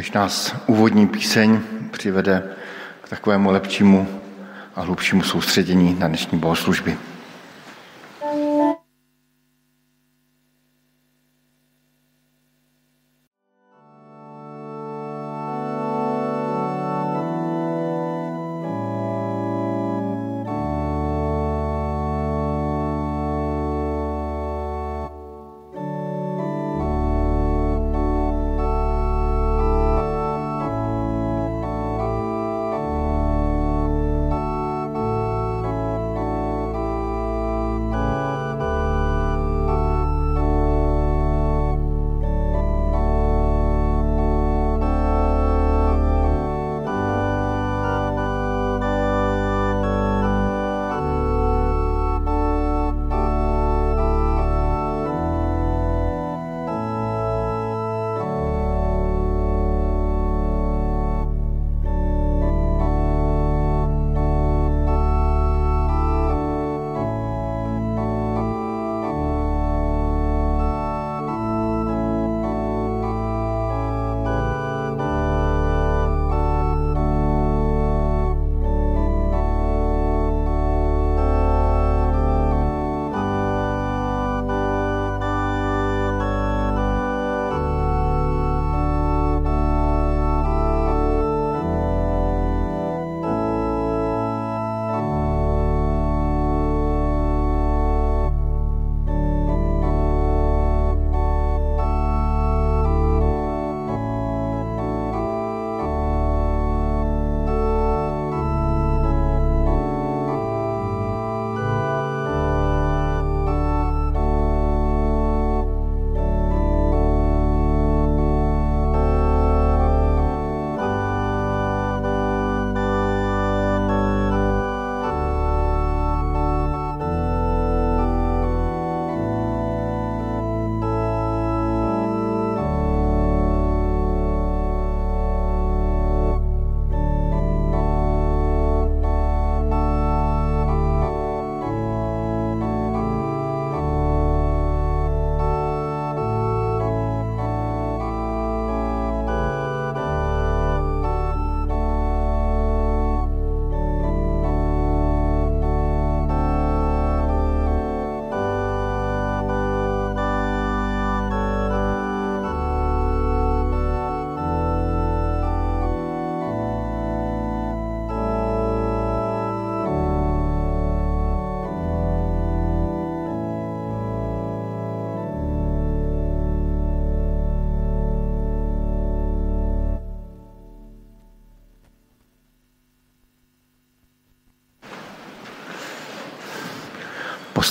Kež nás úvodní píseň přivede k takovému lepšímu a hlubšímu soustředění na dnešní bohoslužby.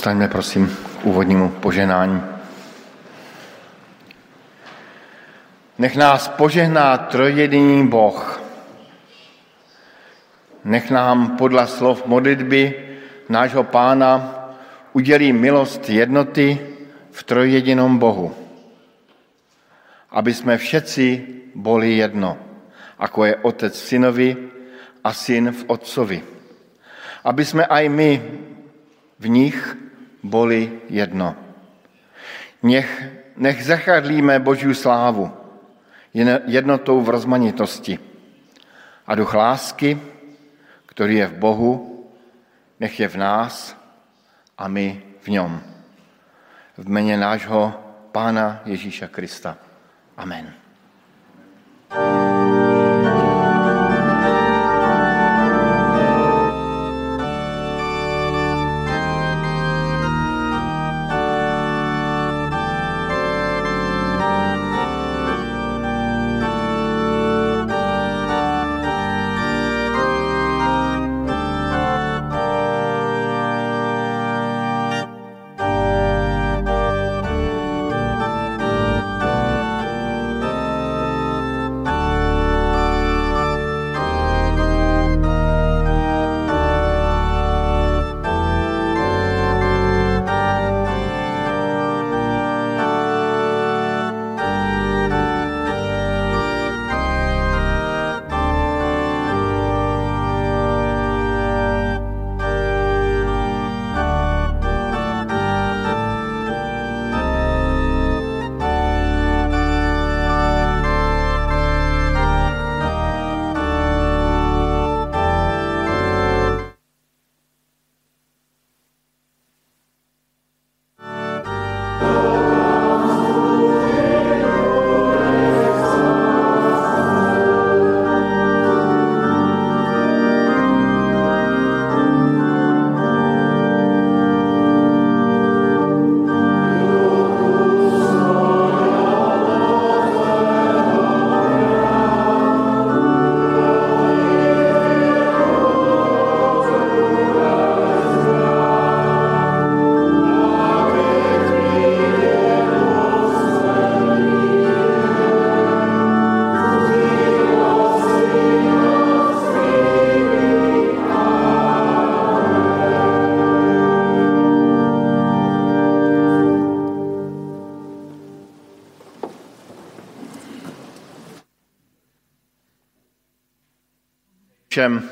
Postaňme prosím k úvodnímu poženání. Nech nás požehná trojjediný Boh. Nech nám podle slov modlitby nášho pána udělí milost jednoty v trojjedinom Bohu. Aby jsme všetci boli jedno, ako je otec v synovi a syn v otcovi. Aby jsme aj my v nich boli jedno. Nech, nech zachadlíme Božiu slávu jednotou v rozmanitosti. A duch lásky, který je v Bohu, nech je v nás a my v něm. V mene nášho Pána Ježíša Krista. Amen. Všem,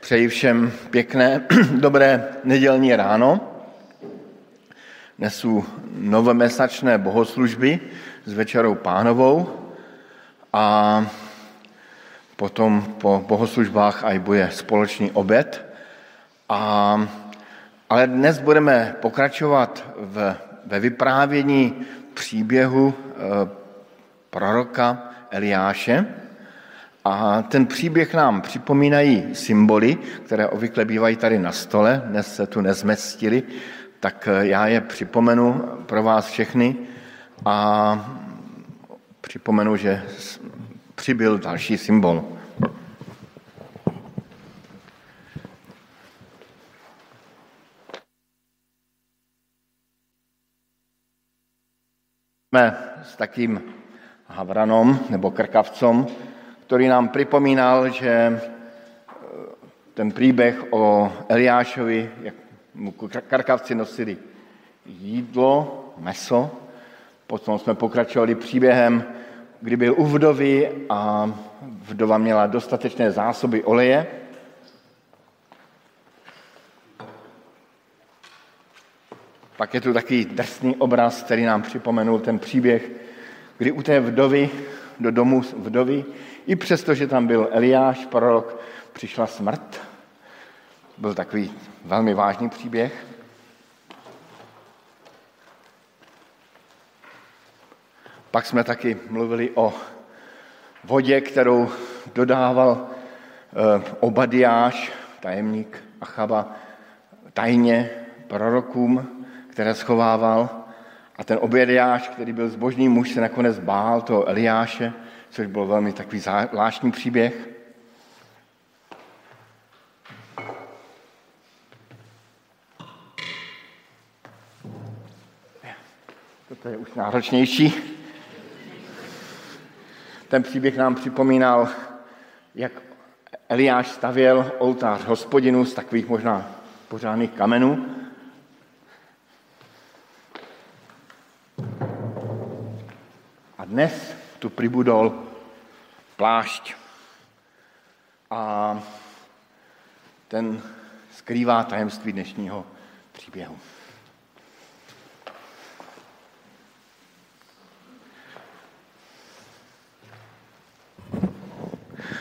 přeji všem pěkné, dobré nedělní ráno. Nesu novomesačné bohoslužby s večerou pánovou a potom po bohoslužbách aj bude společný obed. A, ale dnes budeme pokračovat v, ve vyprávění příběhu e, proroka Eliáše, a ten příběh nám připomínají symboly, které obvykle bývají tady na stole, dnes se tu nezmestili, tak já je připomenu pro vás všechny a připomenu, že přibyl další symbol. Jsme s takým havranom nebo krkavcom, ktorý nám pripomínal, že e, ten príbeh o Eliášovi, jak mu karkavci nosili jídlo, meso, potom jsme pokračovali příběhem, kdy byl u vdovy a vdova měla dostatečné zásoby oleje. Pak je tu takový drsný obraz, který nám připomenul ten příběh, kdy u té vdovy, do domu vdovy, i přesto, že tam byl Eliáš, prorok, přišla smrt. Byl takový velmi vážný příběh. Pak jsme taky mluvili o vodě, kterou dodával eh, Obadiáš, tajemník Achaba, tajně prorokům, které schovával. A ten Obadiáš, který byl zbožný muž, se nakonec bál toho Eliáše, což byl velmi takový zvláštní příběh. Toto je už náročnější. Ten příběh nám připomínal, jak Eliáš stavěl oltář hospodinu z takových možná pořádných kamenů. Dnes tu pribudol plášť. A ten skrývá tajemství dnešního příběhu.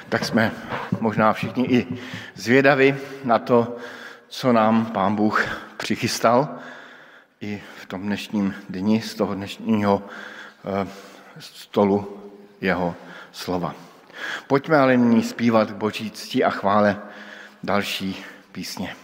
Tak jsme možná všichni i zvědavi na to, co nám Pán Bůh přichystal i v tom dnešním dni z toho dnešního eh, stolu jeho slova. Pojďme ale nyní zpívat k boží cti a chvále další písně.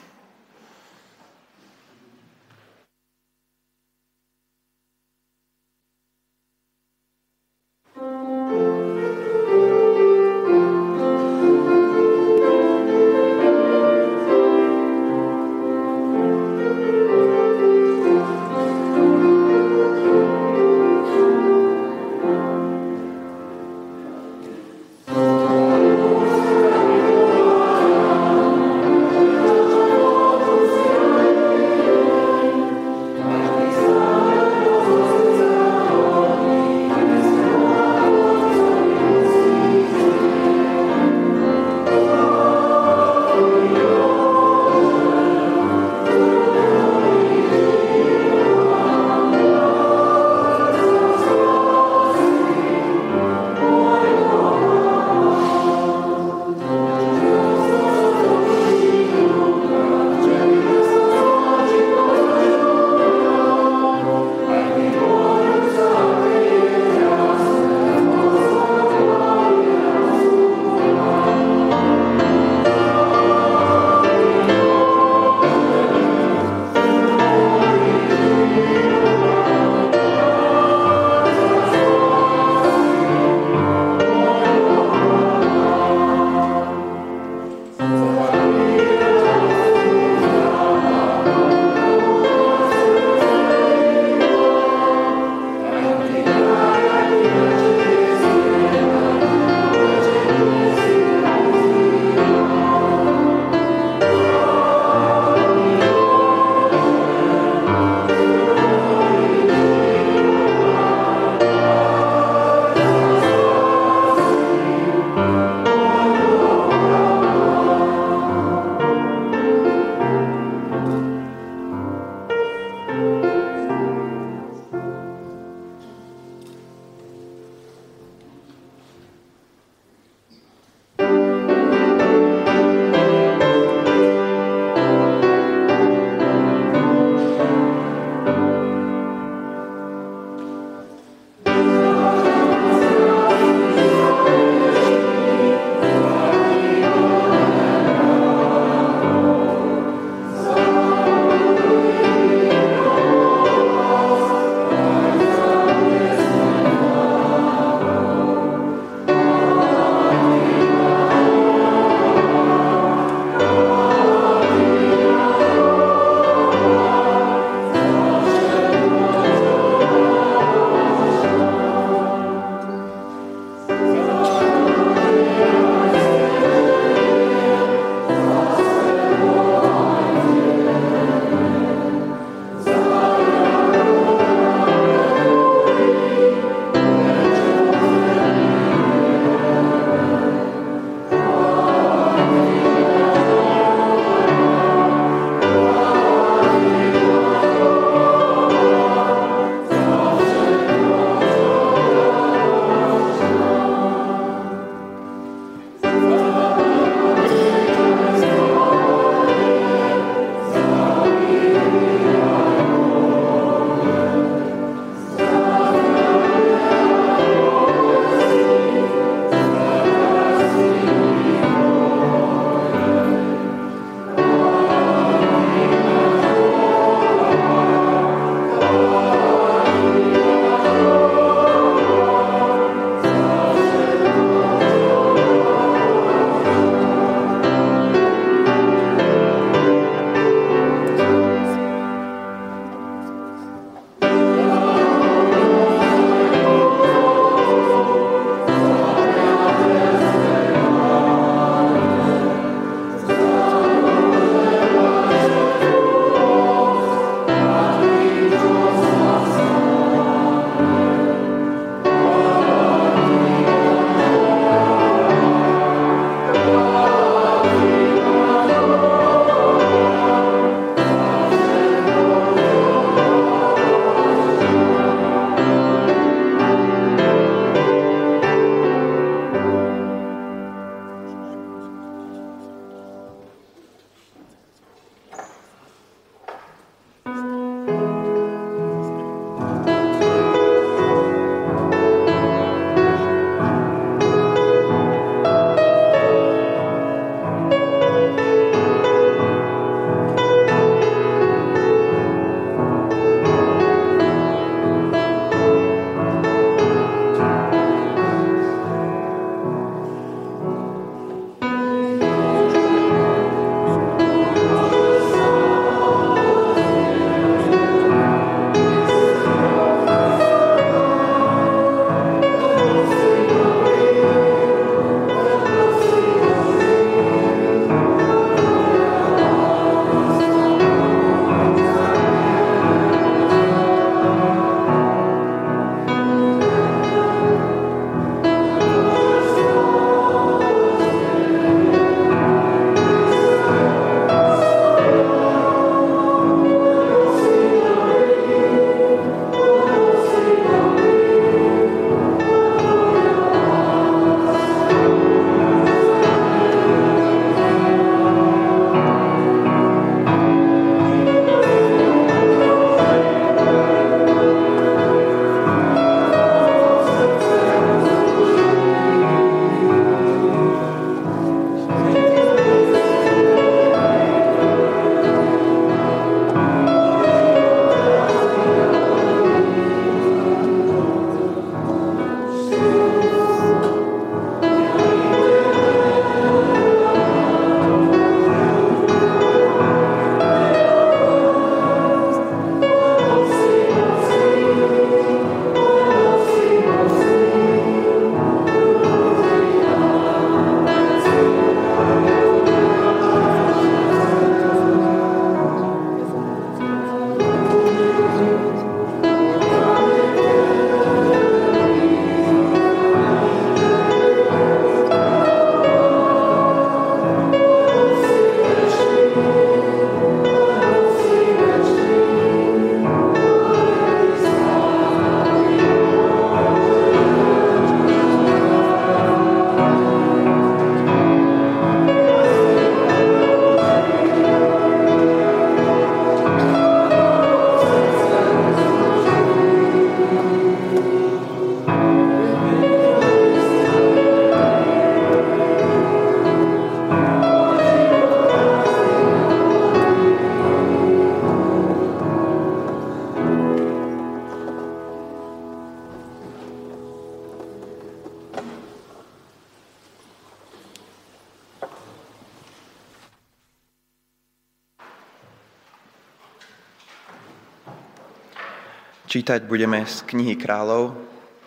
Čítať budeme z knihy kráľov,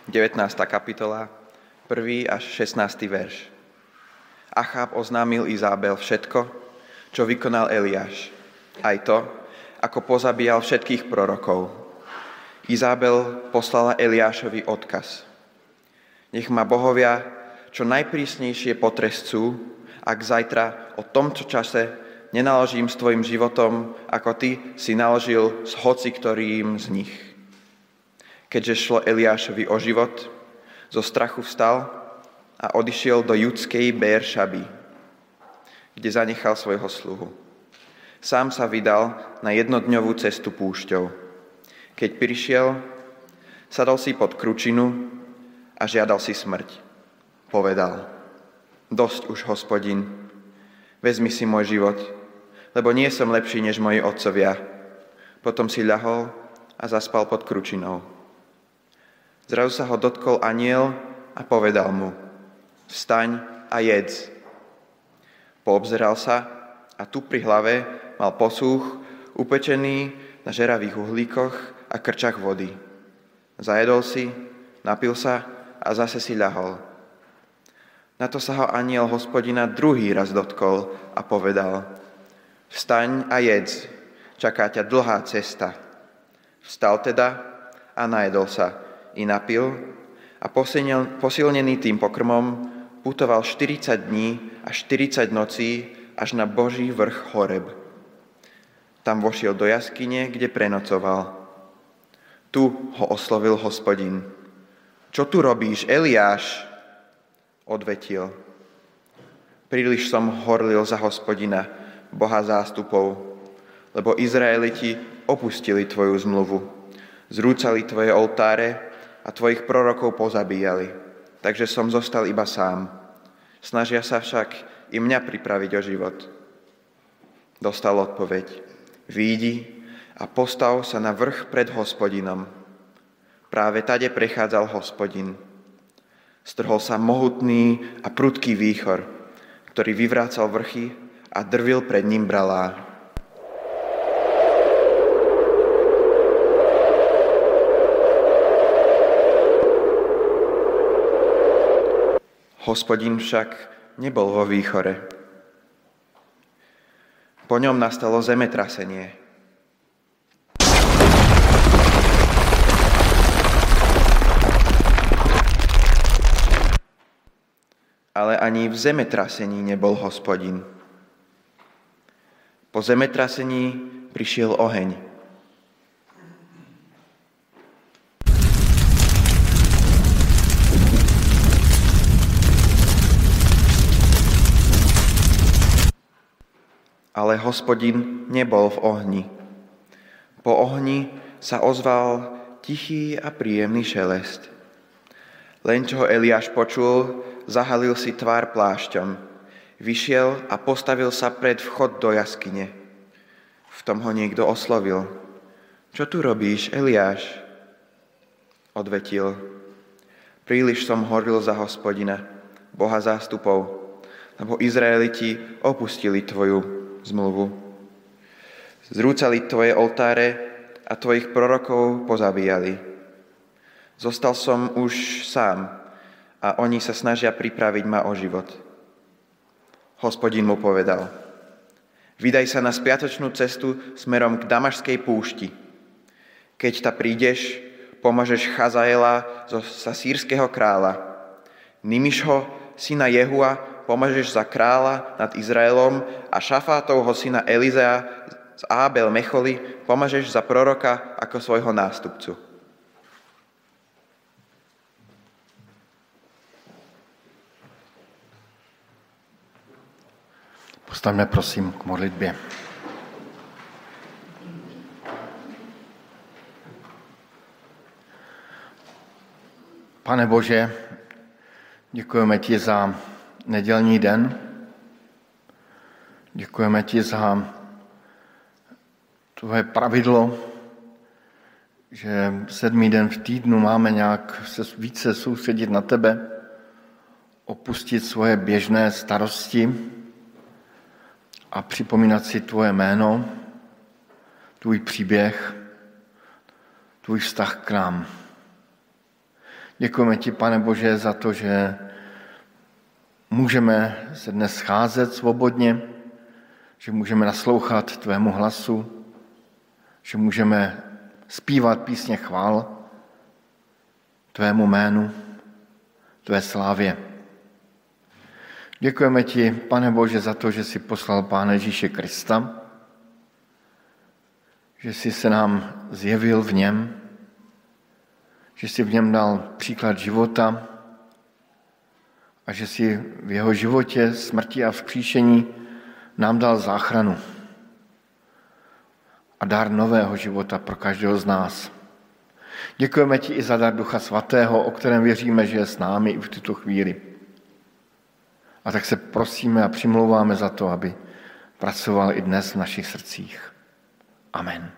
19. kapitola, 1. až 16. verš. Acháb oznámil Izábel všetko, čo vykonal Eliáš. Aj to, ako pozabíjal všetkých prorokov. Izábel poslala Eliášovi odkaz. Nech ma bohovia čo najprísnejšie potrescú, ak zajtra o tomto čase nenaložím s tvojim životom, ako ty si naložil s hoci ktorým z nich. Keďže šlo Eliášovi o život, zo strachu vstal a odišiel do judskej Béršaby, kde zanechal svojho sluhu. Sám sa vydal na jednodňovú cestu púšťou. Keď prišiel, sadol si pod kručinu a žiadal si smrť. Povedal, dosť už, hospodin, vezmi si môj život, lebo nie som lepší než moji otcovia. Potom si ľahol a zaspal pod kručinou. Zrazu sa ho dotkol aniel a povedal mu, vstaň a jedz. Poobzeral sa a tu pri hlave mal posúch upečený na žeravých uhlíkoch a krčach vody. Zajedol si, napil sa a zase si ľahol. Na to sa ho aniel hospodina druhý raz dotkol a povedal, vstaň a jedz, čaká ťa dlhá cesta. Vstal teda a najedol sa i napil a posilnený tým pokrmom putoval 40 dní a 40 nocí až na Boží vrch Horeb. Tam vošiel do jaskyne, kde prenocoval. Tu ho oslovil hospodin. Čo tu robíš, Eliáš? Odvetil. Príliš som horlil za hospodina, Boha zástupov, lebo Izraeliti opustili tvoju zmluvu. Zrúcali tvoje oltáre a tvojich prorokov pozabíjali. Takže som zostal iba sám. Snažia sa však i mňa pripraviť o život. Dostal odpoveď. Výjdi a postav sa na vrch pred hospodinom. Práve tade prechádzal hospodin. Strhol sa mohutný a prudký výchor, ktorý vyvrácal vrchy a drvil pred ním bralá. Hospodin však nebol vo výchore. Po ňom nastalo zemetrasenie. Ale ani v zemetrasení nebol hospodin. Po zemetrasení prišiel oheň. Ale hospodin nebol v ohni. Po ohni sa ozval tichý a príjemný šelest. Len čo ho Eliáš počul, zahalil si tvár plášťom. Vyšiel a postavil sa pred vchod do jaskyne. V tom ho niekto oslovil. Čo tu robíš, Eliáš? Odvetil. Príliš som horil za hospodina, Boha zástupov, lebo Izraeliti opustili tvoju zmluvu. Zrúcali tvoje oltáre a tvojich prorokov pozabíjali. Zostal som už sám a oni sa snažia pripraviť ma o život. Hospodin mu povedal, vydaj sa na spiatočnú cestu smerom k Damašskej púšti. Keď ta prídeš, pomôžeš Chazaela zo sasírskeho kráľa. Nimišho, syna Jehua, pomažeš za kráľa nad Izraelom a Šafátovho syna Elizea z Ábel Mecholi pomažeš za proroka ako svojho nástupcu. Postavme prosím k modlitbě. Pane Bože, děkujeme ti za nedělní den. Děkujeme ti za tvoje pravidlo, že sedmý den v týdnu máme nějak se více soustředit na tebe, opustit svoje běžné starosti a připomínat si tvoje jméno, tvůj příběh, tvůj vztah k nám. Děkujeme ti, pane Bože, za to, že můžeme se dnes scházet svobodně, že můžeme naslouchat tvému hlasu, že můžeme zpívat písně chvál tvému jménu, tvé slávě. Děkujeme ti, pane Bože, za to, že jsi poslal Pána Ježíše Krista, že jsi se nám zjevil v něm, že jsi v něm dal příklad života a že jsi v jeho životě, smrti a vzkříšení nám dal záchranu a dar nového života pro každého z nás. Děkujeme ti i za dar Ducha Svatého, o kterém věříme, že je s námi i v tuto chvíli. A tak se prosíme a přimlouváme za to, aby pracoval i dnes v našich srdcích. Amen.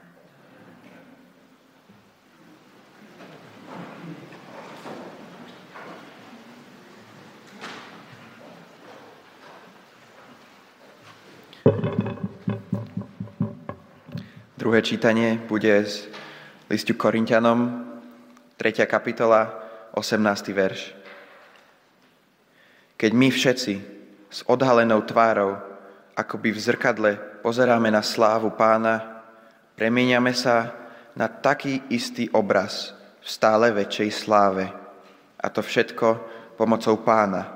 Druhé čítanie bude z listu Korintianom, 3. kapitola, 18. verš. Keď my všetci s odhalenou tvárou, akoby v zrkadle, pozeráme na slávu pána, premieňame sa na taký istý obraz v stále väčšej sláve. A to všetko pomocou pána,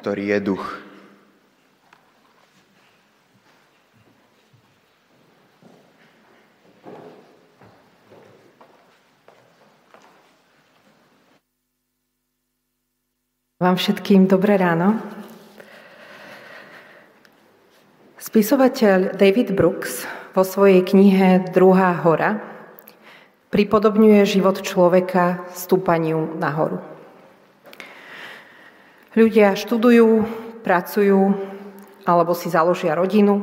ktorý je duch. Vám všetkým dobré ráno. Spisovateľ David Brooks vo svojej knihe Druhá hora pripodobňuje život človeka stúpaniu nahoru. Ľudia študujú, pracujú alebo si založia rodinu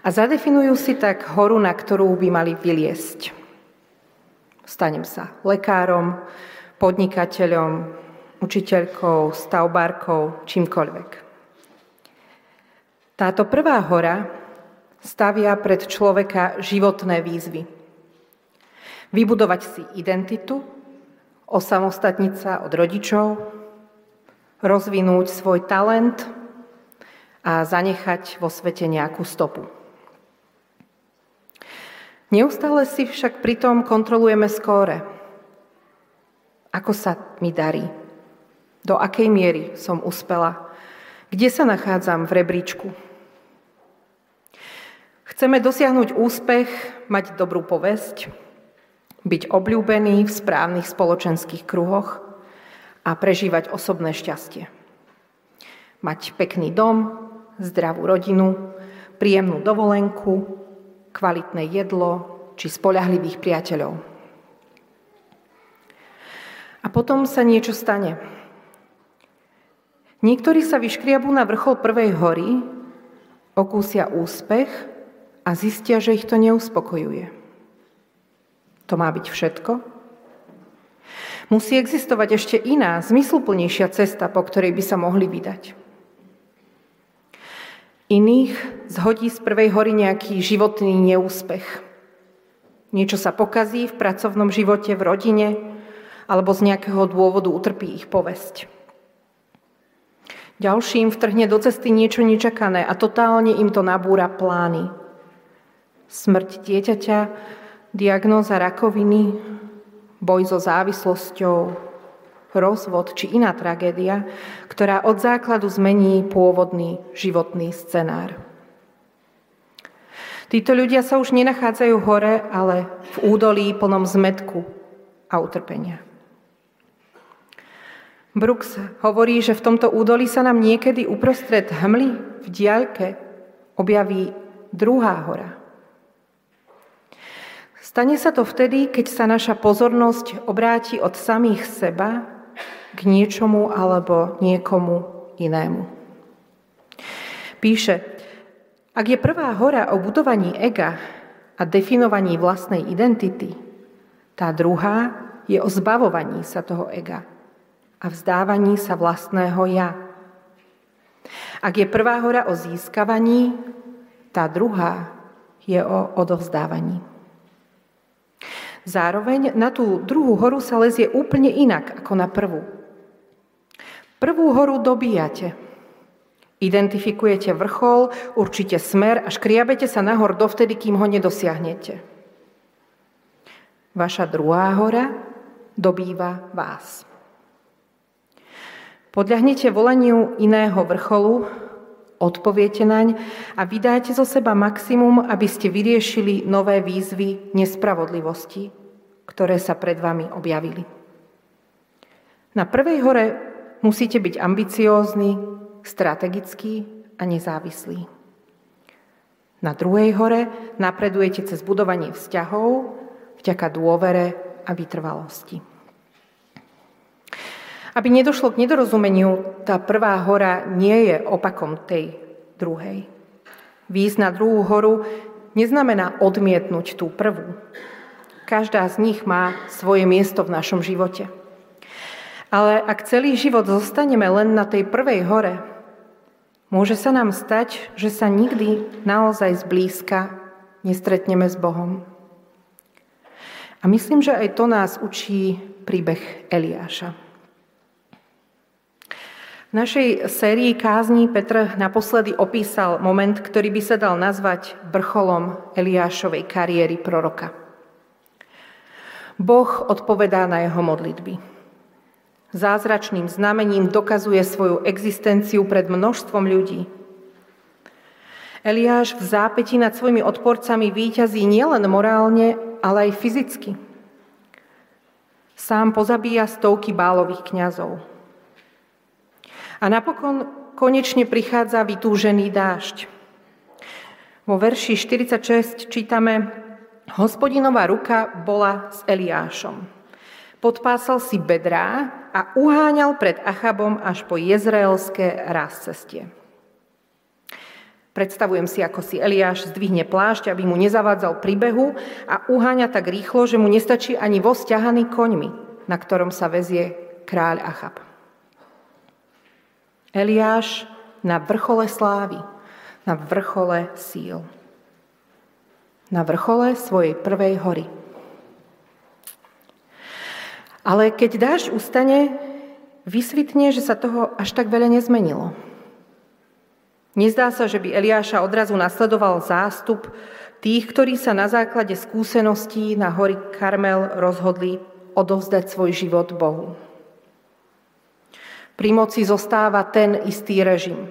a zadefinujú si tak horu, na ktorú by mali vyliesť. Stanem sa lekárom, podnikateľom, učiteľkou, stavbárkou, čímkoľvek. Táto prvá hora stavia pred človeka životné výzvy. Vybudovať si identitu, osamostatniť sa od rodičov, rozvinúť svoj talent a zanechať vo svete nejakú stopu. Neustále si však pritom kontrolujeme skóre. Ako sa mi darí? Do akej miery som uspela? Kde sa nachádzam v rebríčku? Chceme dosiahnuť úspech, mať dobrú povesť, byť obľúbený v správnych spoločenských kruhoch a prežívať osobné šťastie. Mať pekný dom, zdravú rodinu, príjemnú dovolenku, kvalitné jedlo či spoľahlivých priateľov. A potom sa niečo stane. Niektorí sa vyškriabú na vrchol prvej hory, okúsia úspech a zistia, že ich to neuspokojuje. To má byť všetko? Musí existovať ešte iná, zmysluplnejšia cesta, po ktorej by sa mohli vydať. Iných zhodí z prvej hory nejaký životný neúspech. Niečo sa pokazí v pracovnom živote, v rodine, alebo z nejakého dôvodu utrpí ich povesť. Ďalším vtrhne do cesty niečo nečakané a totálne im to nabúra plány. Smrť dieťaťa, diagnóza rakoviny, boj so závislosťou, rozvod či iná tragédia, ktorá od základu zmení pôvodný životný scenár. Títo ľudia sa už nenachádzajú hore, ale v údolí plnom zmetku a utrpenia. Brooks hovorí, že v tomto údolí sa nám niekedy uprostred hmly v diaľke objaví druhá hora. Stane sa to vtedy, keď sa naša pozornosť obráti od samých seba k niečomu alebo niekomu inému. Píše, ak je prvá hora o budovaní ega a definovaní vlastnej identity, tá druhá je o zbavovaní sa toho ega a vzdávaní sa vlastného ja. Ak je prvá hora o získavaní, tá druhá je o odovzdávaní. Zároveň na tú druhú horu sa lezie úplne inak ako na prvú. Prvú horu dobíjate. Identifikujete vrchol, určite smer a škriabete sa nahor dovtedy, kým ho nedosiahnete. Vaša druhá hora dobýva vás. Podľahnete volaniu iného vrcholu, odpoviete naň a vydáte zo seba maximum, aby ste vyriešili nové výzvy nespravodlivosti, ktoré sa pred vami objavili. Na prvej hore musíte byť ambiciózni, strategický a nezávislý. Na druhej hore napredujete cez budovanie vzťahov vďaka dôvere a vytrvalosti. Aby nedošlo k nedorozumeniu, tá prvá hora nie je opakom tej druhej. Výjsť na druhú horu neznamená odmietnúť tú prvú. Každá z nich má svoje miesto v našom živote. Ale ak celý život zostaneme len na tej prvej hore, môže sa nám stať, že sa nikdy naozaj zblízka nestretneme s Bohom. A myslím, že aj to nás učí príbeh Eliáša. V našej sérii kázní Petr naposledy opísal moment, ktorý by sa dal nazvať vrcholom Eliášovej kariéry proroka. Boh odpovedá na jeho modlitby. Zázračným znamením dokazuje svoju existenciu pred množstvom ľudí. Eliáš v zápäti nad svojimi odporcami výťazí nielen morálne, ale aj fyzicky. Sám pozabíja stovky bálových kňazov. A napokon konečne prichádza vytúžený dážď. Vo verši 46 čítame, hospodinová ruka bola s Eliášom. Podpásal si bedrá a uháňal pred Achabom až po jezraelské raz cestie. Predstavujem si, ako si Eliáš zdvihne plášť, aby mu nezavádzal príbehu a uháňa tak rýchlo, že mu nestačí ani voz ťahaný koňmi, na ktorom sa vezie kráľ Achab. Eliáš na vrchole slávy, na vrchole síl. Na vrchole svojej prvej hory. Ale keď dáš ustane, vysvitne, že sa toho až tak veľa nezmenilo. Nezdá sa, že by Eliáša odrazu nasledoval zástup tých, ktorí sa na základe skúseností na hory Karmel rozhodli odovzdať svoj život Bohu. Pri moci zostáva ten istý režim.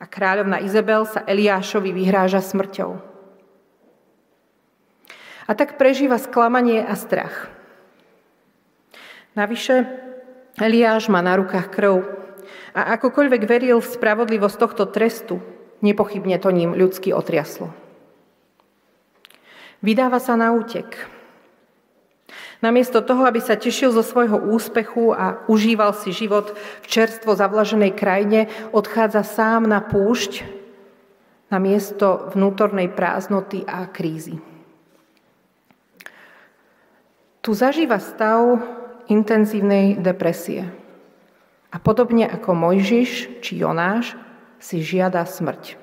A kráľovna Izabel sa Eliášovi vyhráža smrťou. A tak prežíva sklamanie a strach. Navyše, Eliáš má na rukách krv a akokoľvek veril v spravodlivosť tohto trestu, nepochybne to ním ľudsky otriaslo. Vydáva sa na útek Namiesto toho, aby sa tešil zo svojho úspechu a užíval si život v čerstvo zavlaženej krajine, odchádza sám na púšť na miesto vnútornej prázdnoty a krízy. Tu zažíva stav intenzívnej depresie. A podobne ako Mojžiš či Jonáš si žiada smrť.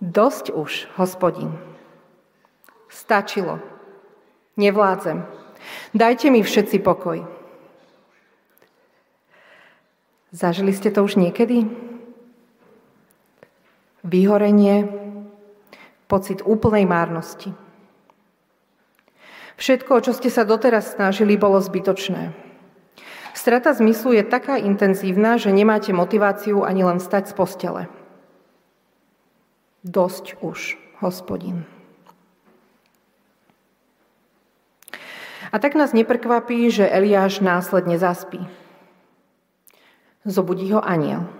Dosť už, hospodin. Stačilo. Nevládzem. Dajte mi všetci pokoj. Zažili ste to už niekedy? Vyhorenie, pocit úplnej márnosti. Všetko, čo ste sa doteraz snažili, bolo zbytočné. Strata zmyslu je taká intenzívna, že nemáte motiváciu ani len stať z postele. Dosť už, hospodin. A tak nás neprekvapí, že Eliáš následne zaspí. Zobudí ho aniel.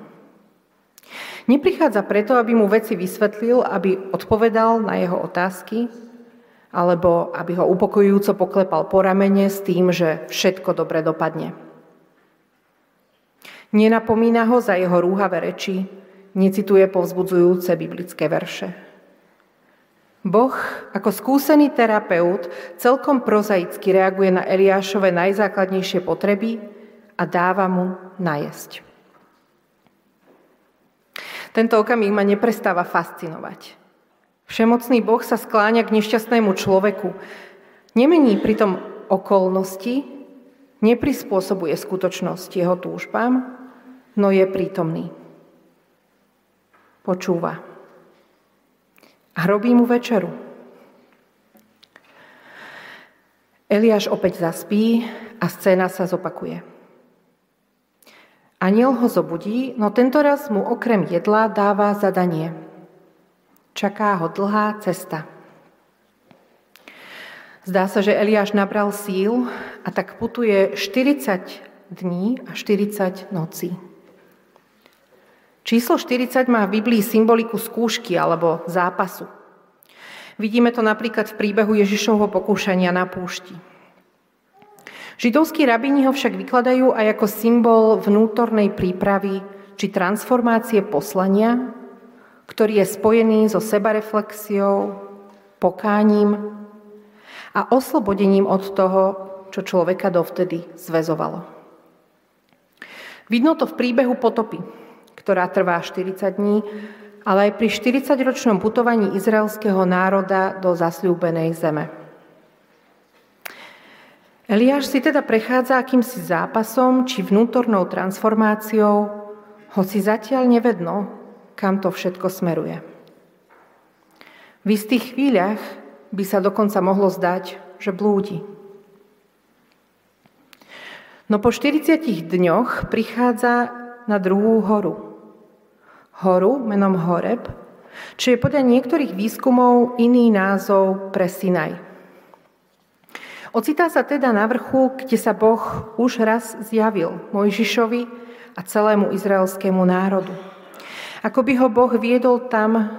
Neprichádza preto, aby mu veci vysvetlil, aby odpovedal na jeho otázky, alebo aby ho upokojujúco poklepal po ramene s tým, že všetko dobre dopadne. Nenapomína ho za jeho rúhavé reči, necituje povzbudzujúce biblické verše. Boh ako skúsený terapeut celkom prozaicky reaguje na Eliášove najzákladnejšie potreby a dáva mu najesť. Tento okamih ma neprestáva fascinovať. Všemocný Boh sa skláňa k nešťastnému človeku. Nemení pritom okolnosti, neprispôsobuje skutočnosť jeho túžbám, no je prítomný. Počúva. A robí mu večeru. Eliáš opäť zaspí a scéna sa zopakuje. Aniel ho zobudí, no tento raz mu okrem jedla dáva zadanie – Čaká ho dlhá cesta. Zdá sa, že Eliáš nabral síl a tak putuje 40 dní a 40 nocí. Číslo 40 má v Biblii symboliku skúšky alebo zápasu. Vidíme to napríklad v príbehu Ježišovho pokúšania na púšti. Židovskí rabíni ho však vykladajú aj ako symbol vnútornej prípravy či transformácie poslania ktorý je spojený so sebareflexiou, pokáním a oslobodením od toho, čo človeka dovtedy zväzovalo. Vidno to v príbehu potopy, ktorá trvá 40 dní, ale aj pri 40-ročnom putovaní izraelského národa do zasľúbenej zeme. Eliáš si teda prechádza akýmsi zápasom či vnútornou transformáciou, hoci zatiaľ nevedno, kam to všetko smeruje. V istých chvíľach by sa dokonca mohlo zdať, že blúdi. No po 40 dňoch prichádza na druhú horu. Horu menom Horeb, čo je podľa niektorých výskumov iný názov pre Sinaj. Ocitá sa teda na vrchu, kde sa Boh už raz zjavil Mojžišovi a celému izraelskému národu. Ako by ho Boh viedol tam,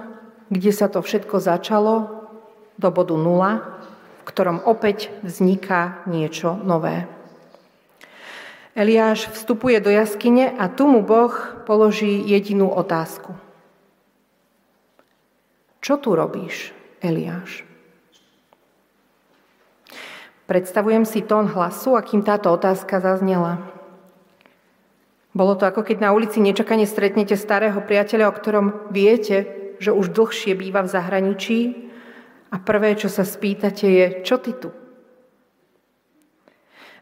kde sa to všetko začalo, do bodu nula, v ktorom opäť vzniká niečo nové. Eliáš vstupuje do jaskyne a tu mu Boh položí jedinú otázku. Čo tu robíš, Eliáš? Predstavujem si tón hlasu, akým táto otázka zaznela. Bolo to ako keď na ulici nečakane stretnete starého priateľa, o ktorom viete, že už dlhšie býva v zahraničí a prvé, čo sa spýtate, je, čo ty tu?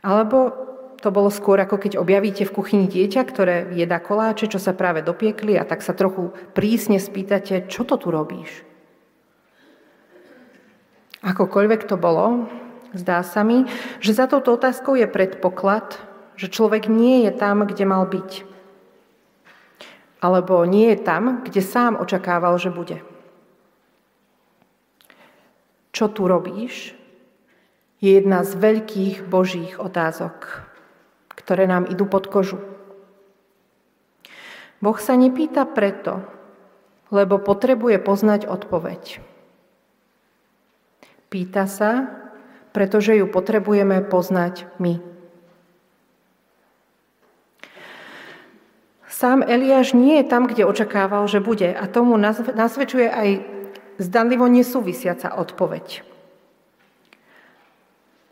Alebo to bolo skôr ako keď objavíte v kuchyni dieťa, ktoré jedá koláče, čo sa práve dopiekli a tak sa trochu prísne spýtate, čo to tu robíš? Akokoľvek to bolo, zdá sa mi, že za touto otázkou je predpoklad, že človek nie je tam, kde mal byť. Alebo nie je tam, kde sám očakával, že bude. Čo tu robíš? Je jedna z veľkých božích otázok, ktoré nám idú pod kožu. Boh sa nepýta preto, lebo potrebuje poznať odpoveď. Pýta sa, pretože ju potrebujeme poznať my. Sám Eliáš nie je tam, kde očakával, že bude a tomu nasvedčuje aj zdanlivo nesúvisiaca odpoveď.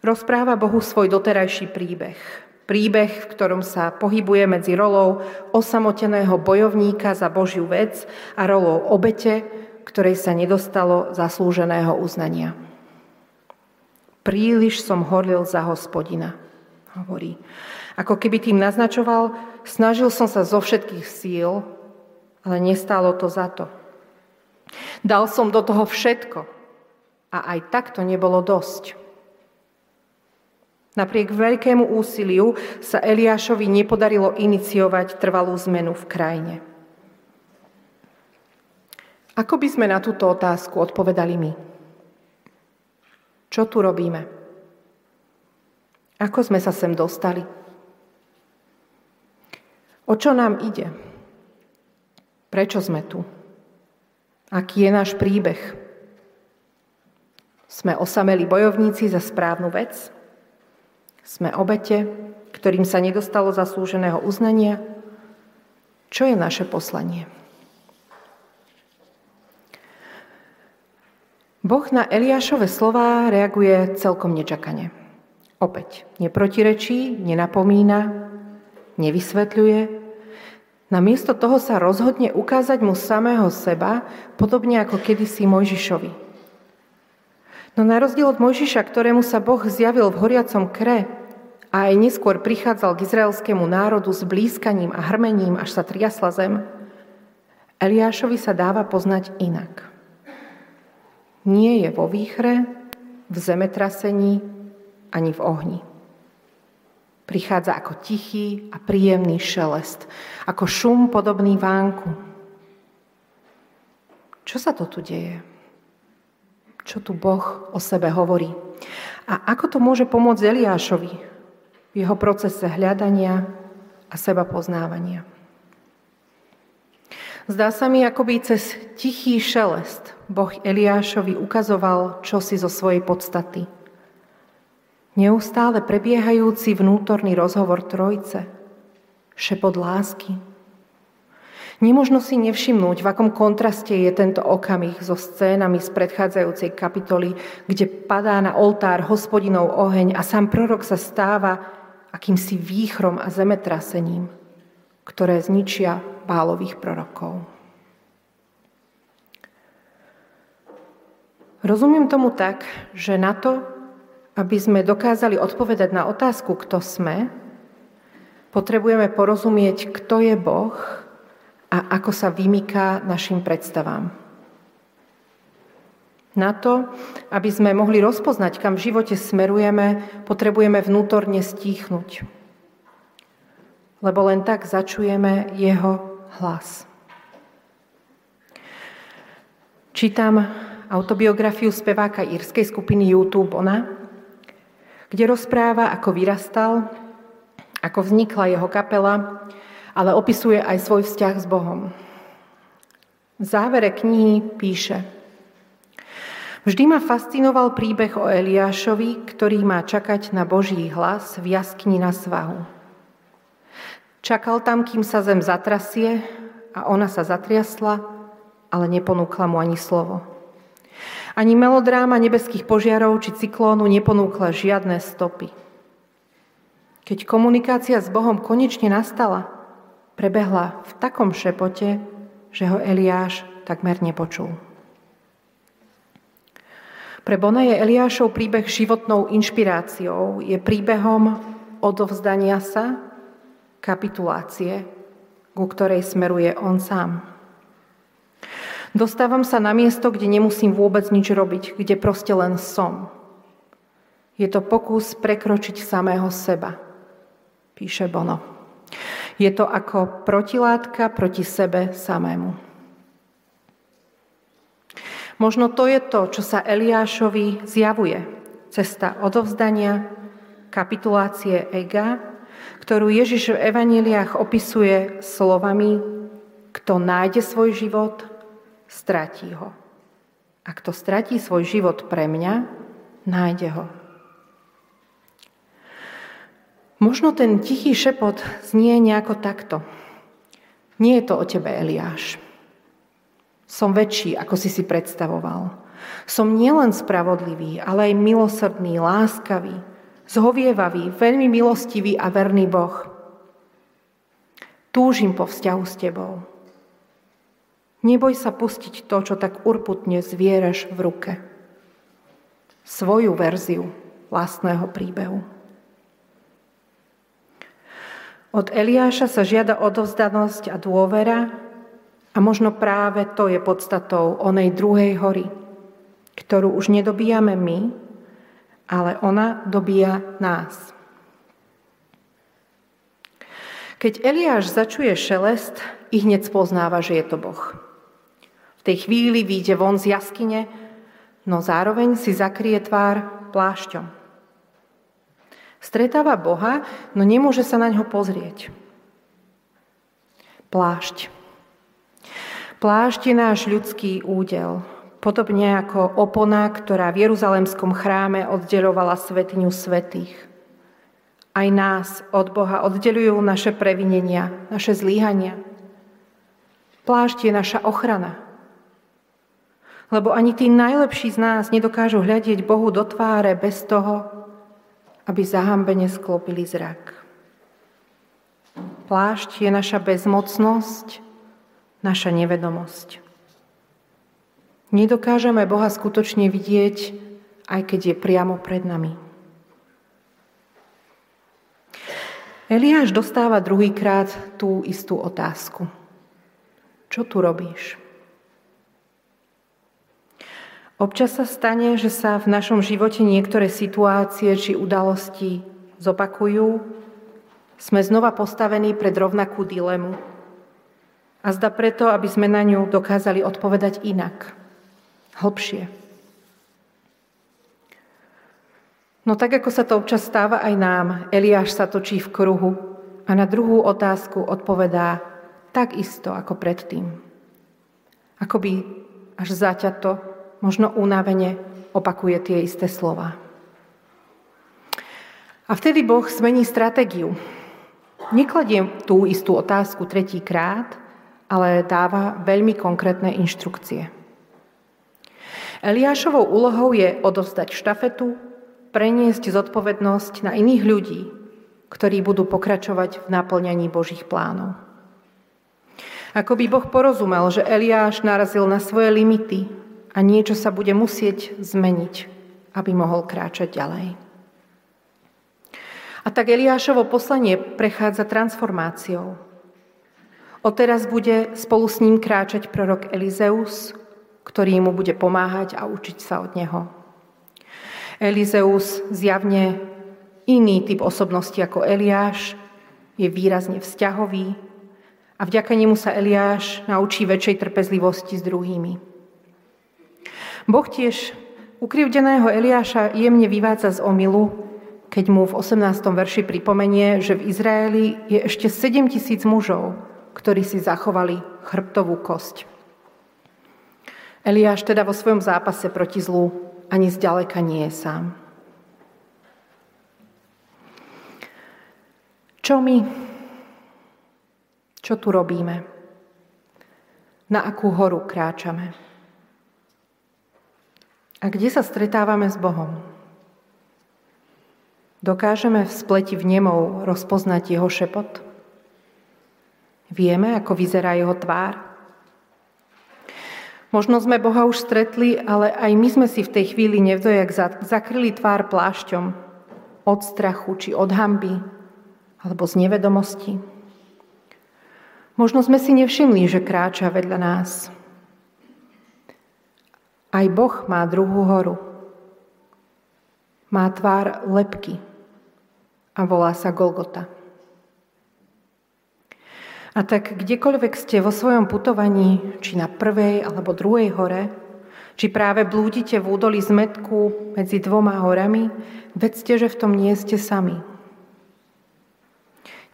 Rozpráva Bohu svoj doterajší príbeh. Príbeh, v ktorom sa pohybuje medzi rolou osamoteného bojovníka za Božiu vec a rolou obete, ktorej sa nedostalo zaslúženého uznania. Príliš som horlil za hospodina, hovorí. Ako keby tým naznačoval, snažil som sa zo všetkých síl, ale nestálo to za to. Dal som do toho všetko a aj tak to nebolo dosť. Napriek veľkému úsiliu sa Eliášovi nepodarilo iniciovať trvalú zmenu v krajine. Ako by sme na túto otázku odpovedali my? Čo tu robíme? Ako sme sa sem dostali? O čo nám ide? Prečo sme tu? Aký je náš príbeh? Sme osameli bojovníci za správnu vec? Sme obete, ktorým sa nedostalo zaslúženého uznania? Čo je naše poslanie? Boh na Eliášove slová reaguje celkom nečakane. Opäť neprotirečí, nenapomína, nevysvetľuje, Namiesto toho sa rozhodne ukázať mu samého seba, podobne ako kedysi Mojžišovi. No na rozdiel od Mojžiša, ktorému sa Boh zjavil v horiacom kre a aj neskôr prichádzal k izraelskému národu s blízkaním a hrmením, až sa triasla zem, Eliášovi sa dáva poznať inak. Nie je vo výchre, v zemetrasení ani v ohni. Prichádza ako tichý a príjemný šelest, ako šum podobný vánku. Čo sa to tu deje? Čo tu Boh o sebe hovorí? A ako to môže pomôcť Eliášovi v jeho procese hľadania a seba poznávania? Zdá sa mi, ako by cez tichý šelest Boh Eliášovi ukazoval čosi zo svojej podstaty – Neustále prebiehajúci vnútorný rozhovor trojce, šepot lásky. Nemožno si nevšimnúť, v akom kontraste je tento okamih so scénami z predchádzajúcej kapitoly, kde padá na oltár hospodinov oheň a sám prorok sa stáva akýmsi výchrom a zemetrasením, ktoré zničia bálových prorokov. Rozumiem tomu tak, že na to, aby sme dokázali odpovedať na otázku, kto sme, potrebujeme porozumieť, kto je Boh a ako sa vymyká našim predstavám. Na to, aby sme mohli rozpoznať, kam v živote smerujeme, potrebujeme vnútorne stíchnuť. Lebo len tak začujeme jeho hlas. Čítam autobiografiu speváka írskej skupiny YouTube Ona, kde rozpráva, ako vyrastal, ako vznikla jeho kapela, ale opisuje aj svoj vzťah s Bohom. V závere knihy píše Vždy ma fascinoval príbeh o Eliášovi, ktorý má čakať na Boží hlas v jaskni na svahu. Čakal tam, kým sa zem zatrasie a ona sa zatriasla, ale neponúkla mu ani slovo. Ani melodráma nebeských požiarov či cyklónu neponúkla žiadne stopy. Keď komunikácia s Bohom konečne nastala, prebehla v takom šepote, že ho Eliáš takmer nepočul. Pre Bona je Eliášov príbeh životnou inšpiráciou, je príbehom odovzdania sa, kapitulácie, ku ktorej smeruje on sám. Dostávam sa na miesto, kde nemusím vôbec nič robiť, kde proste len som. Je to pokus prekročiť samého seba, píše Bono. Je to ako protilátka proti sebe samému. Možno to je to, čo sa Eliášovi zjavuje. Cesta odovzdania, kapitulácie ega, ktorú Ježiš v evaníliách opisuje slovami, kto nájde svoj život, stratí ho. A kto stratí svoj život pre mňa, nájde ho. Možno ten tichý šepot znie nejako takto. Nie je to o tebe, Eliáš. Som väčší, ako si si predstavoval. Som nielen spravodlivý, ale aj milosrdný, láskavý, zhovievavý, veľmi milostivý a verný Boh. Túžim po vzťahu s tebou. Neboj sa pustiť to, čo tak urputne zvieraš v ruke. Svoju verziu vlastného príbehu. Od Eliáša sa žiada odovzdanosť a dôvera a možno práve to je podstatou onej druhej hory, ktorú už nedobíjame my, ale ona dobíja nás. Keď Eliáš začuje šelest, i hneď spoznáva, že je to Boh. V tej chvíli vyjde von z jaskyne, no zároveň si zakrie tvár plášťom. Stretáva Boha, no nemôže sa na ňo pozrieť. Plášť. Plášť je náš ľudský údel, podobne ako opona, ktorá v Jeruzalemskom chráme oddelovala svetiňu svetých. Aj nás od Boha oddelujú naše previnenia, naše zlíhania. Plášť je naša ochrana, lebo ani tí najlepší z nás nedokážu hľadiť Bohu do tváre bez toho, aby zahambene sklopili zrak. plášť je naša bezmocnosť, naša nevedomosť. Nedokážeme Boha skutočne vidieť, aj keď je priamo pred nami. Eliáš dostáva druhýkrát tú istú otázku. Čo tu robíš? Občas sa stane, že sa v našom živote niektoré situácie či udalosti zopakujú, sme znova postavení pred rovnakú dilemu. A zda preto, aby sme na ňu dokázali odpovedať inak, hlbšie. No tak, ako sa to občas stáva aj nám, Eliáš sa točí v kruhu a na druhú otázku odpovedá tak isto ako predtým. Akoby až zaťato možno unavene opakuje tie isté slova. A vtedy Boh zmení stratégiu. Nekladie tú istú otázku tretíkrát, ale dáva veľmi konkrétne inštrukcie. Eliášovou úlohou je odovzdať štafetu, preniesť zodpovednosť na iných ľudí, ktorí budú pokračovať v naplňaní Božích plánov. Ako by Boh porozumel, že Eliáš narazil na svoje limity a niečo sa bude musieť zmeniť, aby mohol kráčať ďalej. A tak Eliášovo poslanie prechádza transformáciou. Odteraz bude spolu s ním kráčať prorok Elizeus, ktorý mu bude pomáhať a učiť sa od neho. Elizeus zjavne iný typ osobnosti ako Eliáš, je výrazne vzťahový a vďaka nemu sa Eliáš naučí väčšej trpezlivosti s druhými. Boh tiež ukrivdeného Eliáša jemne vyvádza z omilu, keď mu v 18. verši pripomenie, že v Izraeli je ešte 7 tisíc mužov, ktorí si zachovali chrbtovú kosť. Eliáš teda vo svojom zápase proti zlu ani zďaleka nie je sám. Čo my? Čo tu robíme? Na akú horu kráčame? A kde sa stretávame s Bohom? Dokážeme v spleti vnemov rozpoznať jeho šepot? Vieme, ako vyzerá jeho tvár? Možno sme Boha už stretli, ale aj my sme si v tej chvíli nevdojak zakryli tvár plášťom od strachu či od hamby alebo z nevedomosti. Možno sme si nevšimli, že kráča vedľa nás, aj Boh má druhú horu. Má tvár lepky a volá sa Golgota. A tak kdekoľvek ste vo svojom putovaní, či na prvej alebo druhej hore, či práve blúdite v údoli zmetku medzi dvoma horami, vedzte, že v tom nie ste sami.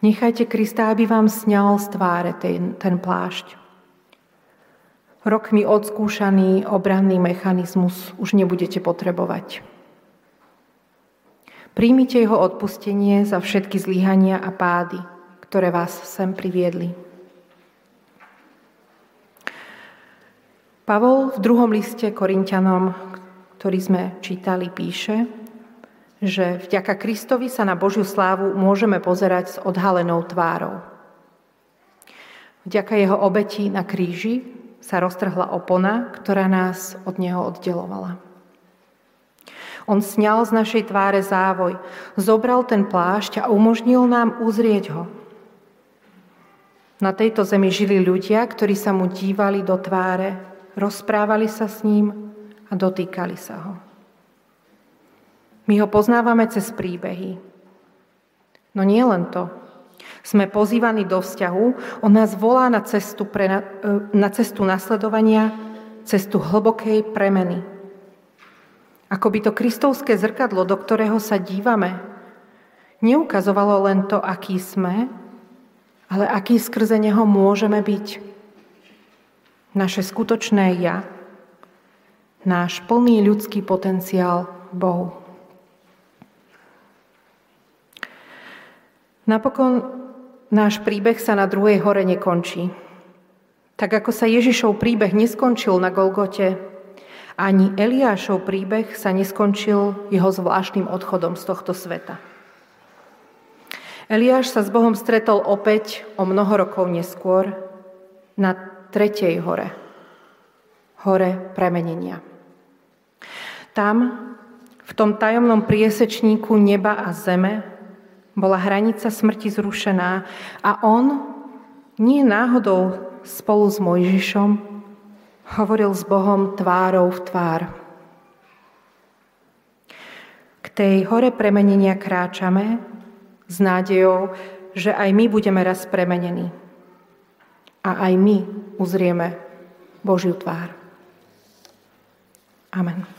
Nechajte Krista, aby vám sňal z tváre ten, ten plášť rokmi odskúšaný obranný mechanizmus už nebudete potrebovať. Príjmite jeho odpustenie za všetky zlyhania a pády, ktoré vás sem priviedli. Pavol v druhom liste Korintianom, ktorý sme čítali, píše, že vďaka Kristovi sa na Božiu slávu môžeme pozerať s odhalenou tvárou. Vďaka jeho obeti na kríži sa roztrhla opona, ktorá nás od neho oddelovala. On sňal z našej tváre závoj, zobral ten plášť a umožnil nám uzrieť ho. Na tejto zemi žili ľudia, ktorí sa mu dívali do tváre, rozprávali sa s ním a dotýkali sa ho. My ho poznávame cez príbehy. No nie len to. Sme pozývaní do vzťahu, on nás volá na cestu, pre, e, na cestu nasledovania, cestu hlbokej premeny. Ako by to kristovské zrkadlo, do ktorého sa dívame, neukazovalo len to, aký sme, ale aký skrze neho môžeme byť. Naše skutočné ja, náš plný ľudský potenciál Bohu. Napokon náš príbeh sa na druhej hore nekončí. Tak ako sa Ježišov príbeh neskončil na Golgote, ani Eliášov príbeh sa neskončil jeho zvláštnym odchodom z tohto sveta. Eliáš sa s Bohom stretol opäť o mnoho rokov neskôr na tretej hore. Hore premenenia. Tam, v tom tajomnom priesečníku neba a zeme, bola hranica smrti zrušená a on, nie náhodou spolu s Mojžišom, hovoril s Bohom tvárou v tvár. K tej hore premenenia kráčame s nádejou, že aj my budeme raz premenení. A aj my uzrieme Božiu tvár. Amen.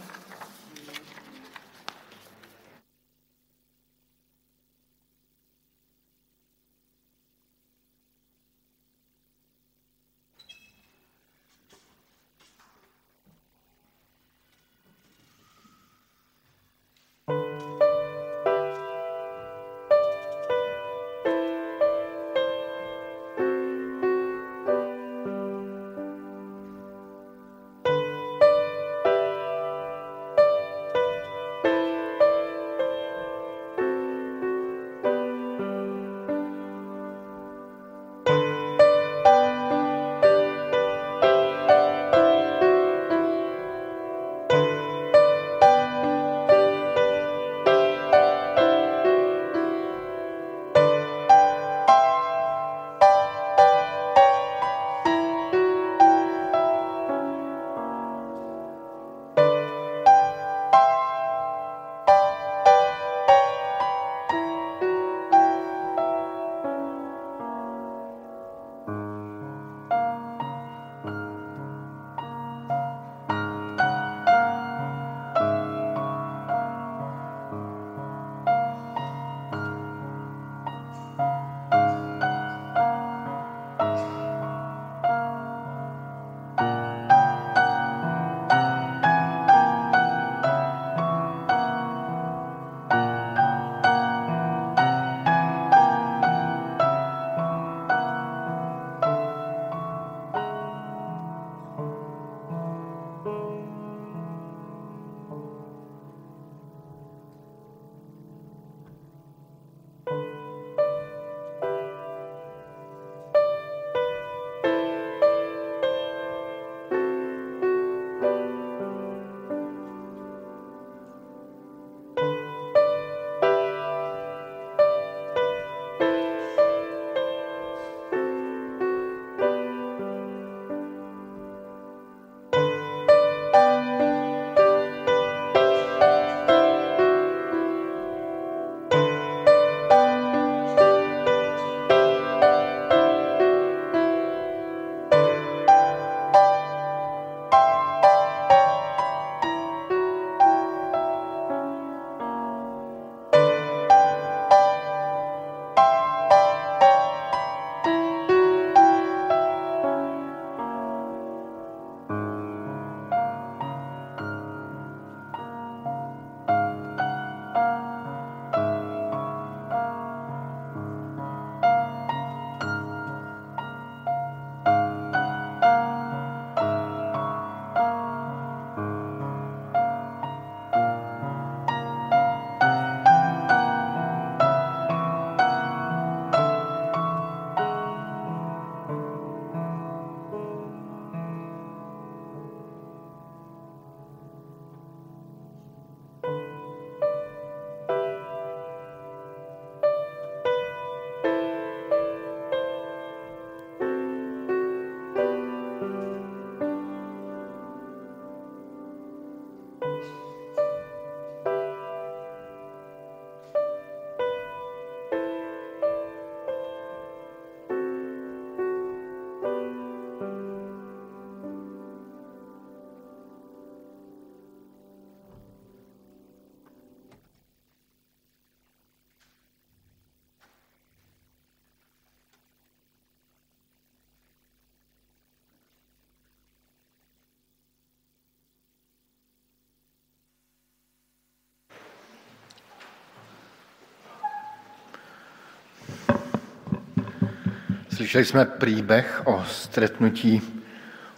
Slyšeli jsme příběh o stretnutí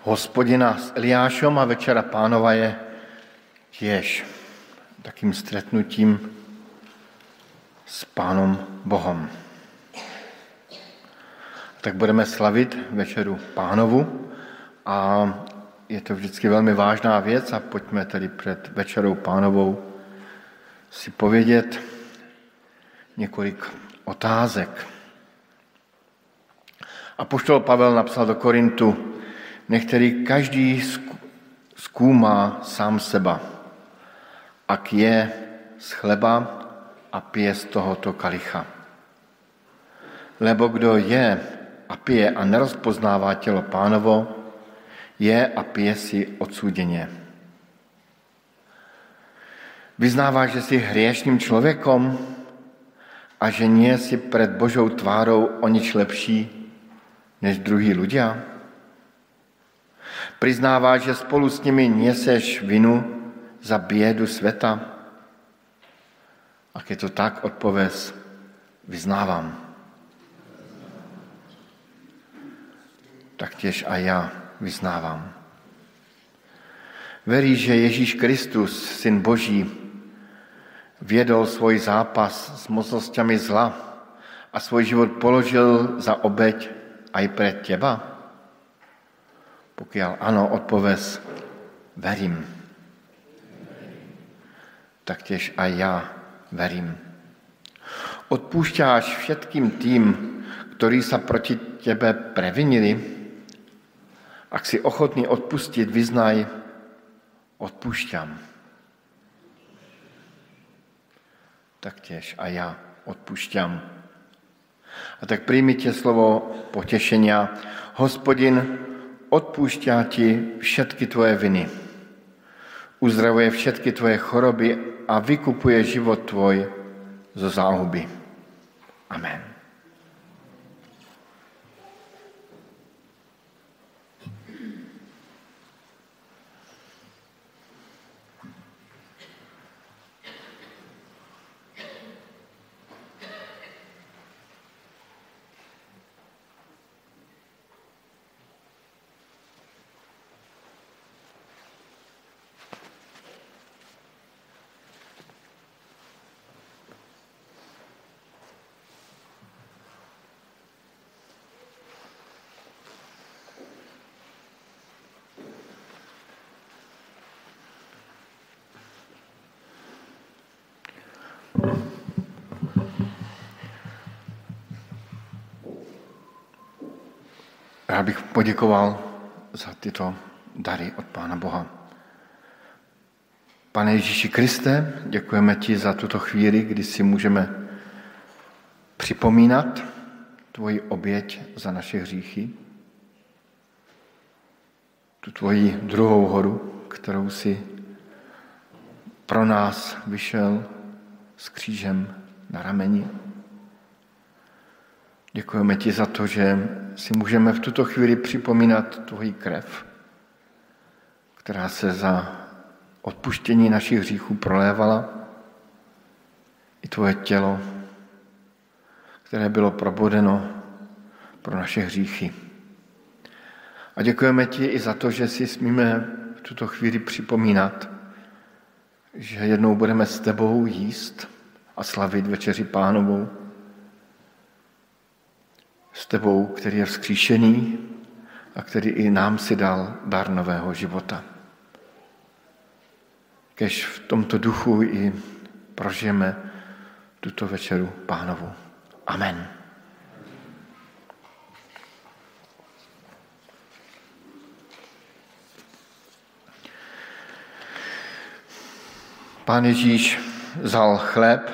hospodina s Eliášom a večera pánova je tiež takým stretnutím s pánom Bohom. tak budeme slavit večeru pánovu a je to vždycky velmi vážná věc a pojďme tedy před večerou pánovou si povědět několik otázek. A poštol Pavel napsal do Korintu, nechterý každý zkoumá sám seba, ak je z chleba a pije z tohoto kalicha. Lebo kdo je a pije a nerozpoznává tělo pánovo, je a pije si odsúdeně. Vyznáváš, že jsi hriešním člověkom a že nie si před Božou tvárou o nič lepší než druhý ľudia? Priznáváš, že spolu s nimi neseš vinu za biedu sveta? A keď to tak, odpověz, vyznávám. Tak těž a já vyznávám. Veríš, že Ježíš Kristus, Syn Boží, viedol svoj zápas s mocnosťami zla a svoj život položil za obeď aj pre teba? Pokiaľ áno, odpoves, verím. Taktiež aj ja verím. Odpúšťáš všetkým tým, ktorí sa proti tebe previnili? Ak si ochotný odpustiť, vyznaj, odpúšťam. taktiež a ja odpúšťam. A tak príjmite slovo potešenia. Hospodin odpúšťa ti všetky tvoje viny. Uzdravuje všetky tvoje choroby a vykupuje život tvoj zo záhuby. Amen. Já bych poděkoval za tyto dary od Pána Boha. Pane Ježíši Kriste, děkujeme ti za tuto chvíli, kdy si můžeme připomínat tvoji oběť za naše hříchy, tu tvoji druhou horu, kterou si pro nás vyšel s křížem na rameni. Děkujeme ti za to, že si můžeme v tuto chvíli připomínat tvoji krev, která se za odpuštění našich hříchů prolévala, i tvoje tělo, které bylo probodeno pro naše hříchy. A děkujeme ti i za to, že si smíme v tuto chvíli připomínat, že jednou budeme s tebou jíst a slavit večeři pánovou, s tebou, který je vzkříšený a který i nám si dal dar nového života. Kež v tomto duchu i prožijeme tuto večeru pánovu. Amen. Pán Ježíš vzal chléb,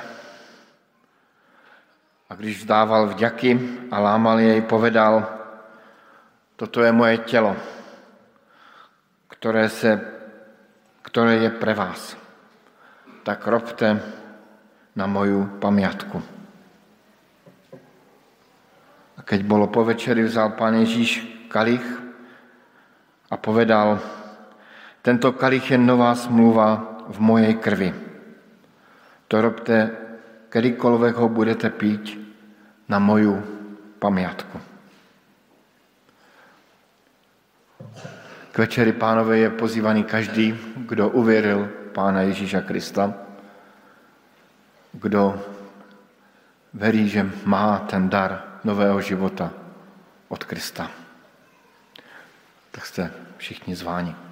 když vzdával vďaky a lámal jej, povedal, toto je moje tělo, které, se, které je pre vás. Tak robte na moju pamiatku. A keď bolo po večeri, vzal pán Ježíš kalich a povedal, tento kalich je nová smluva v mojej krvi. To robte kedykoľvek ho budete piť na moju pamiatku. K večeri pánové je pozývaný každý, kdo uvěřil Pána Ježíša Krista, kdo verí, že má ten dar nového života od Krista. Tak jste všichni zváni.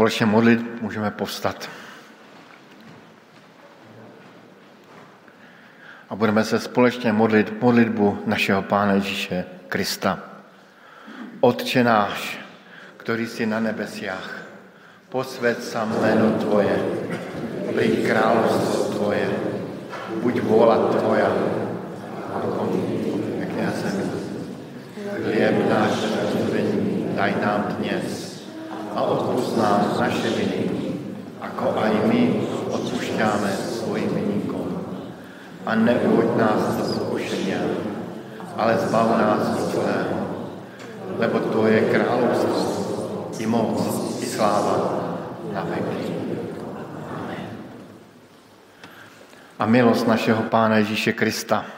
Společně modlit, můžeme povstat. A budeme se společně modlit modlitbu našeho Pána Ježíše Krista. Otče náš, který jsi na nebesiach, posvěd sa jméno Tvoje, príď královstvo Tvoje, buď vôľa Tvoja, ako jak na zemi. Chlieb náš daj nám dnes a odpust nás naše viny, ako aj my odpušťáme svojim vyníkom. A neuvoď nás do pokušenia, ale zbav nás od zlého, lebo to je kráľovstvo, i moc, i sláva na veky. A milosť našeho Pána Ježíše Krista,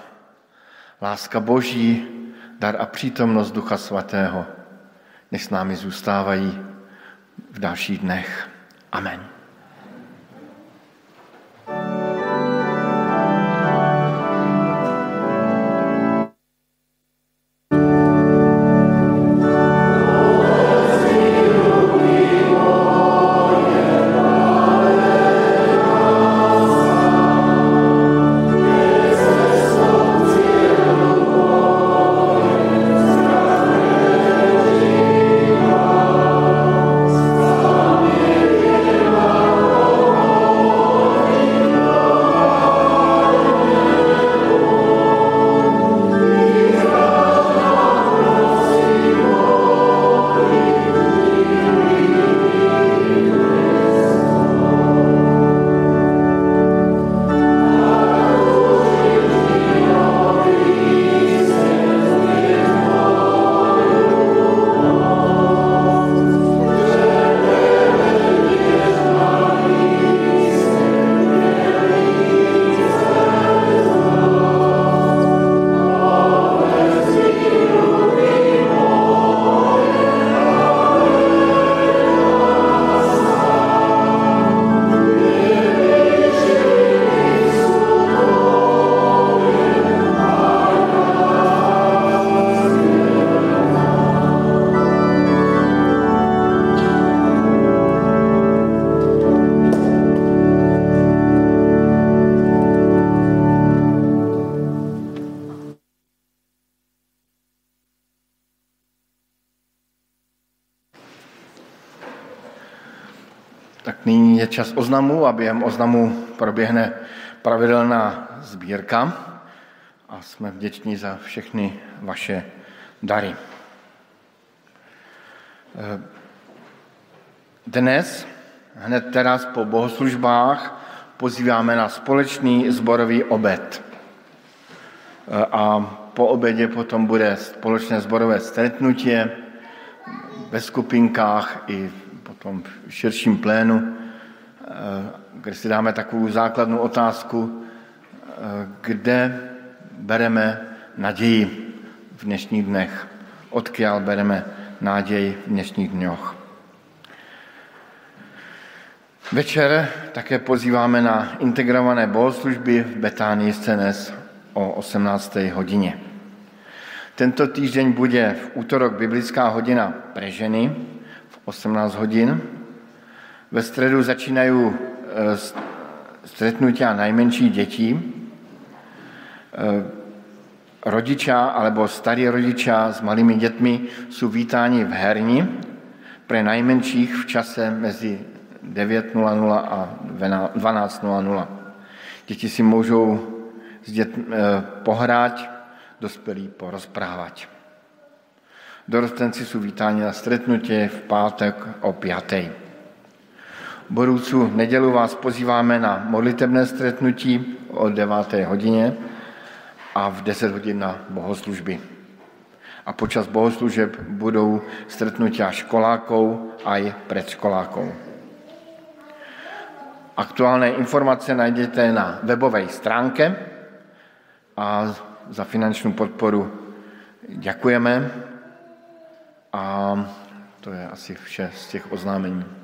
láska Boží, dar a přítomnosť Ducha Svatého, nech s námi zůstávají v dalších dnech. Amen. Tak nyní je čas oznamu a během oznamu proběhne pravidelná sbírka a jsme vděční za všechny vaše dary. Dnes, hned teraz po bohoslužbách, pozýváme na společný zborový obed. A po obědě potom bude společné zborové stretnutie ve skupinkách i potom v širším plénu, eh, kde si dáme takovou základnou otázku, eh, kde bereme naději v dnešních dnech, odkiaľ bereme nádej v dnešních dňoch. Večer také pozýváme na integrované bohoslužby v Betánii Scenes o 18. hodině. Tento týždeň bude v útorok biblická hodina pre ženy 18 hodin. Ve středu začínají e, stretnutia najmenších dětí. E, rodiča alebo starí rodiča s malými dětmi jsou vítáni v herni pre najmenších v čase mezi 9.00 a 12.00. Děti si můžou s dětmi eh, pohrať, dospělí porozprávať. Dorostenci jsou vítáni na stretnutě v pátek o 5. Budoucí nedělu vás pozýváme na modlitebné stretnutí o 9. hodině a v 10 hodin na bohoslužby. A počas bohoslužeb budou stretnutia školákov aj predškolákov. Aktuálne informace najdete na webovej stránke a za finančnú podporu ďakujeme. A to je asi vše z těch oznámení.